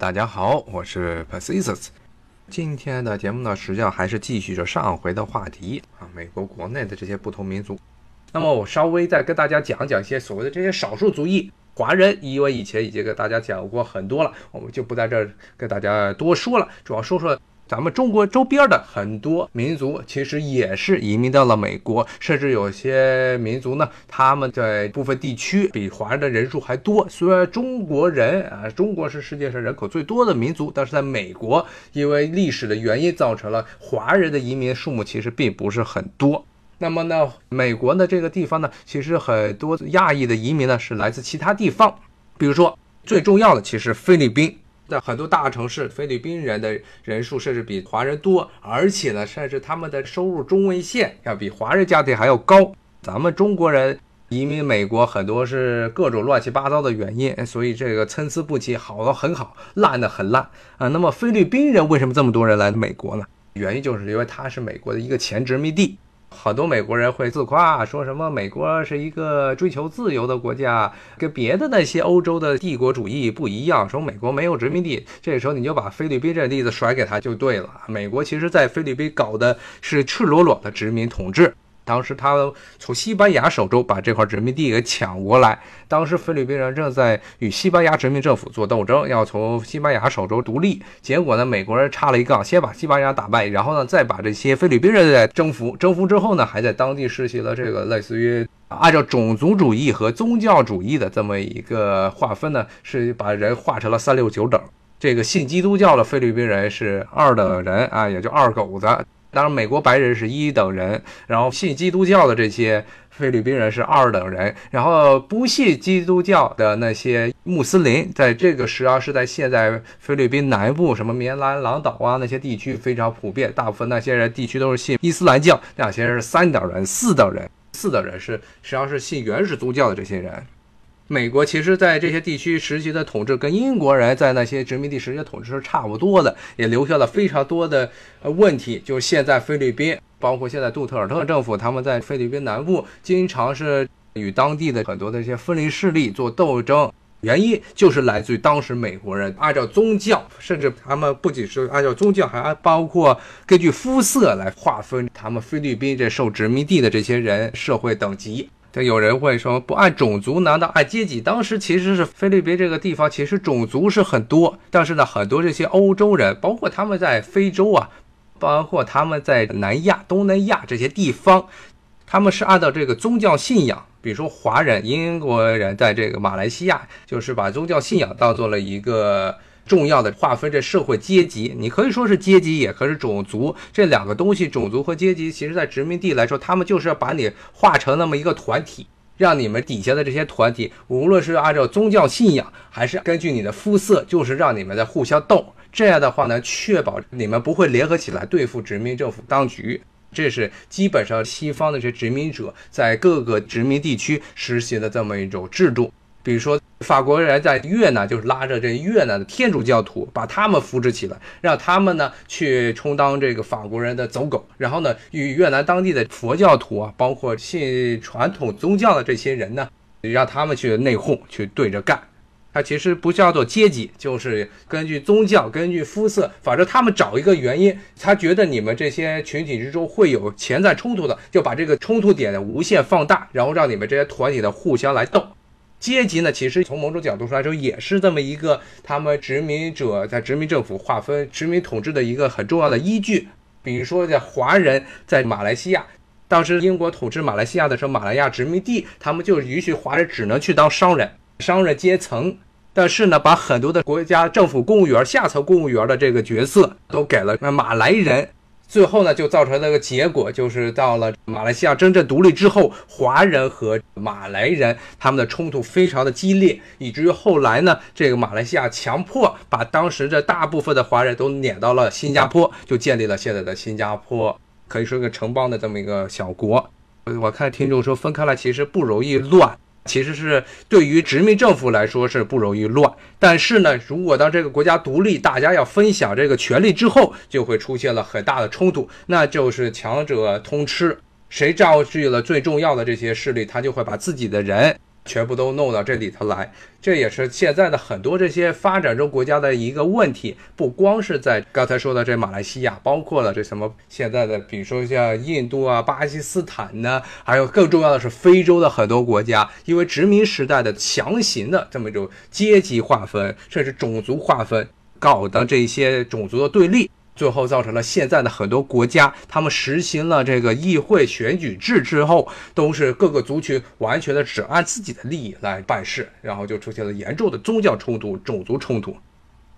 大家好，我是 p a c i s s。今天的节目呢，实际上还是继续着上回的话题啊，美国国内的这些不同民族。那么我稍微再跟大家讲讲一些所谓的这些少数族裔华人，因为以前已经跟大家讲过很多了，我们就不在这儿跟大家多说了，主要说说。咱们中国周边的很多民族其实也是移民到了美国，甚至有些民族呢，他们在部分地区比华人的人数还多。虽然中国人啊，中国是世界上人口最多的民族，但是在美国，因为历史的原因，造成了华人的移民数目其实并不是很多。那么呢，美国呢这个地方呢，其实很多亚裔的移民呢是来自其他地方，比如说最重要的，其实菲律宾。在很多大城市，菲律宾人的人数甚至比华人多，而且呢，甚至他们的收入中位线要比华人家庭还要高。咱们中国人移民美国，很多是各种乱七八糟的原因，所以这个参差不齐，好的很好，烂的很烂啊。那么菲律宾人为什么这么多人来美国呢？原因就是因为它是美国的一个前殖民地。好多美国人会自夸，说什么美国是一个追求自由的国家，跟别的那些欧洲的帝国主义不一样。说美国没有殖民地，这时候你就把菲律宾这例子甩给他就对了。美国其实在菲律宾搞的是赤裸裸的殖民统治。当时他从西班牙手中把这块殖民地给抢过来，当时菲律宾人正在与西班牙殖民政府做斗争，要从西班牙手中独立。结果呢，美国人插了一杠，先把西班牙打败，然后呢，再把这些菲律宾人再征服。征服之后呢，还在当地实行了这个类似于按照种族主义和宗教主义的这么一个划分呢，是把人划成了三六九等。这个信基督教的菲律宾人是二等人啊，也就二狗子。当然，美国白人是一等人，然后信基督教的这些菲律宾人是二等人，然后不信基督教的那些穆斯林，在这个实际上是在现在菲律宾南部什么棉兰朗岛啊那些地区非常普遍，大部分那些人地区都是信伊斯兰教，那些人是三等人、四等人，四等人是实际上是信原始宗教的这些人。美国其实，在这些地区实行的统治，跟英国人在那些殖民地实行统治是差不多的，也留下了非常多的问题。就是现在菲律宾，包括现在杜特尔特政府，他们在菲律宾南部经常是与当地的很多的一些分离势力做斗争，原因就是来自于当时美国人按照宗教，甚至他们不仅是按照宗教，还包括根据肤色来划分他们菲律宾这受殖民地的这些人社会等级。这有人会说不按种族，难道按阶级？当时其实是菲律宾这个地方，其实种族是很多，但是呢，很多这些欧洲人，包括他们在非洲啊，包括他们在南亚、东南亚这些地方，他们是按照这个宗教信仰，比如说华人、英国人在这个马来西亚，就是把宗教信仰当做了一个。重要的划分这社会阶级，你可以说是阶级，也可是种族这两个东西。种族和阶级，其实在殖民地来说，他们就是要把你划成那么一个团体，让你们底下的这些团体，无论是按照宗教信仰，还是根据你的肤色，就是让你们在互相斗。这样的话呢，确保你们不会联合起来对付殖民政府当局。这是基本上西方的这些殖民者在各个殖民地区实行的这么一种制度。比如说，法国人在越南就是拉着这越南的天主教徒，把他们扶植起来，让他们呢去充当这个法国人的走狗，然后呢与越南当地的佛教徒啊，包括信传统宗教的这些人呢，让他们去内讧，去对着干。他其实不叫做阶级，就是根据宗教、根据肤色，反正他们找一个原因，他觉得你们这些群体之中会有潜在冲突的，就把这个冲突点无限放大，然后让你们这些团体的互相来斗。阶级呢，其实从某种角度上来说，也是这么一个他们殖民者在殖民政府划分殖民统治的一个很重要的依据。比如说，在华人在马来西亚，当时英国统治马来西亚的时候，马来亚殖民地，他们就允许华人只能去当商人、商人阶层，但是呢，把很多的国家政府公务员、下层公务员的这个角色都给了马来人。最后呢，就造成了个结果，就是到了马来西亚真正独立之后，华人和马来人他们的冲突非常的激烈，以至于后来呢，这个马来西亚强迫把当时这大部分的华人都撵到了新加坡，就建立了现在的新加坡，可以说个城邦的这么一个小国。我看听众说分开了其实不容易乱。其实是对于殖民政府来说是不容易乱，但是呢，如果当这个国家独立，大家要分享这个权利之后，就会出现了很大的冲突，那就是强者通吃，谁占据了最重要的这些势力，他就会把自己的人全部都弄到这里头来，这也是现在的很多这些发展中国家的一个问题。不光是在刚才说的这马来西亚，包括了这什么现在的，比如说像印度啊、巴基斯坦呢，还有更重要的是非洲的很多国家，因为殖民时代的强行的这么一种阶级划分，甚至种族划分，搞的这些种族的对立。最后造成了现在的很多国家，他们实行了这个议会选举制之后，都是各个族群完全的只按自己的利益来办事，然后就出现了严重的宗教冲突、种族冲突。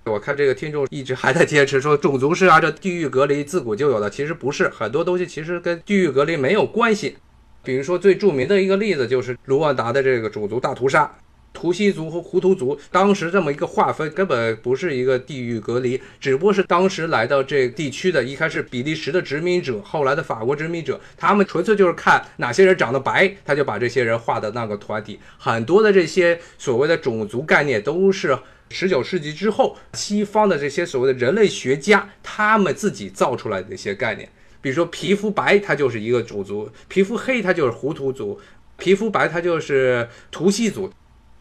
我看这个听众一直还在坚持说种族是按照地域隔离自古就有的，其实不是，很多东西其实跟地域隔离没有关系。比如说最著名的一个例子就是卢旺达的这个种族大屠杀。图西族和胡图族当时这么一个划分，根本不是一个地域隔离，只不过是当时来到这地区的，一开始比利时的殖民者，后来的法国殖民者，他们纯粹就是看哪些人长得白，他就把这些人划到那个团体。很多的这些所谓的种族概念，都是十九世纪之后西方的这些所谓的人类学家他们自己造出来的一些概念。比如说皮肤白，它就是一个种族；皮肤黑，它就是胡图族；皮肤白，它就是图西族。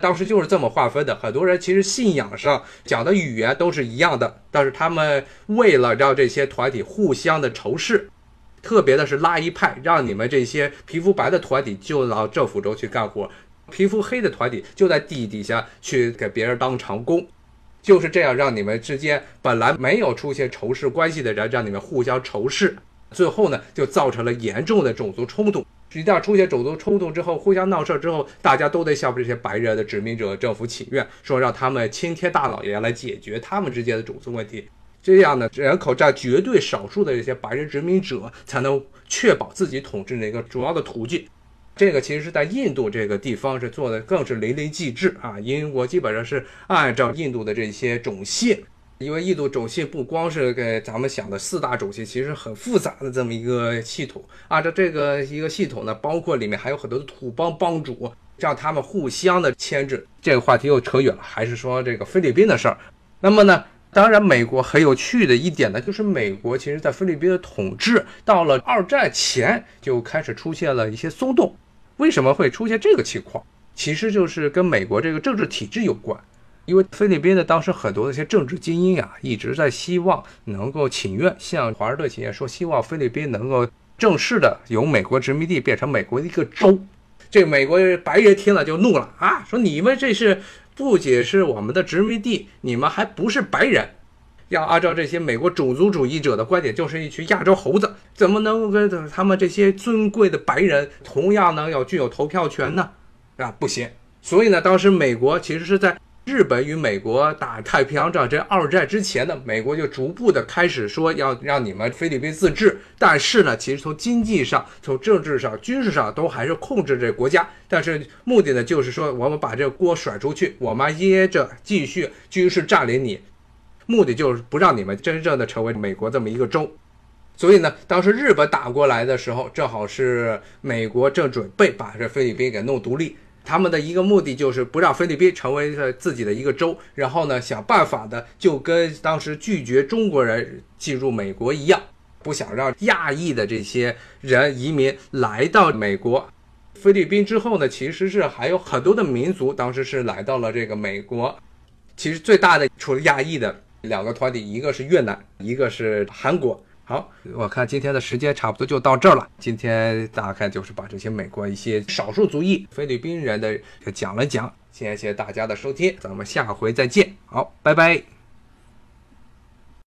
当时就是这么划分的，很多人其实信仰上讲的语言都是一样的，但是他们为了让这些团体互相的仇视，特别的是拉一派，让你们这些皮肤白的团体就到政府中去干活，皮肤黑的团体就在地底下去给别人当长工，就是这样让你们之间本来没有出现仇视关系的人，让你们互相仇视，最后呢就造成了严重的种族冲突。一旦出现种族冲突之后，互相闹事之后，大家都得向这些白人的殖民者政府请愿，说让他们青天大老爷来解决他们之间的种族问题。这样呢，人口占绝对少数的这些白人殖民者才能确保自己统治的一个主要的途径。这个其实是在印度这个地方是做的更是淋漓尽致啊！英国基本上是按照印度的这些种姓。因为印度种姓不光是给咱们想的四大种姓，其实很复杂的这么一个系统。按照这个一个系统呢，包括里面还有很多的土邦帮主，让他们互相的牵制。这个话题又扯远了，还是说这个菲律宾的事儿。那么呢，当然美国很有趣的一点呢，就是美国其实在菲律宾的统治到了二战前就开始出现了一些松动。为什么会出现这个情况？其实就是跟美国这个政治体制有关。因为菲律宾的当时很多的一些政治精英啊，一直在希望能够请愿，向华盛顿请愿，说希望菲律宾能够正式的由美国殖民地变成美国的一个州。这美国白人听了就怒了啊，说你们这是不仅是我们的殖民地，你们还不是白人，要按照这些美国种族主义者的观点，就是一群亚洲猴子，怎么能够跟他们这些尊贵的白人同样呢？要具有投票权呢？啊，不行。所以呢，当时美国其实是在。日本与美国打太平洋战争二战之前呢，美国就逐步的开始说要让你们菲律宾自治，但是呢，其实从经济上、从政治上、军事上都还是控制这个国家，但是目的呢，就是说我们把这锅甩出去，我们接着继续军事占领你，目的就是不让你们真正的成为美国这么一个州。所以呢，当时日本打过来的时候，正好是美国正准备把这菲律宾给弄独立。他们的一个目的就是不让菲律宾成为自己的一个州，然后呢，想办法的就跟当时拒绝中国人进入美国一样，不想让亚裔的这些人移民来到美国。菲律宾之后呢，其实是还有很多的民族当时是来到了这个美国。其实最大的除了亚裔的两个团体，一个是越南，一个是韩国。好，我看今天的时间差不多就到这儿了。今天大概就是把这些美国一些少数族裔菲律宾人的讲了讲。谢谢大家的收听，咱们下回再见。好，拜拜。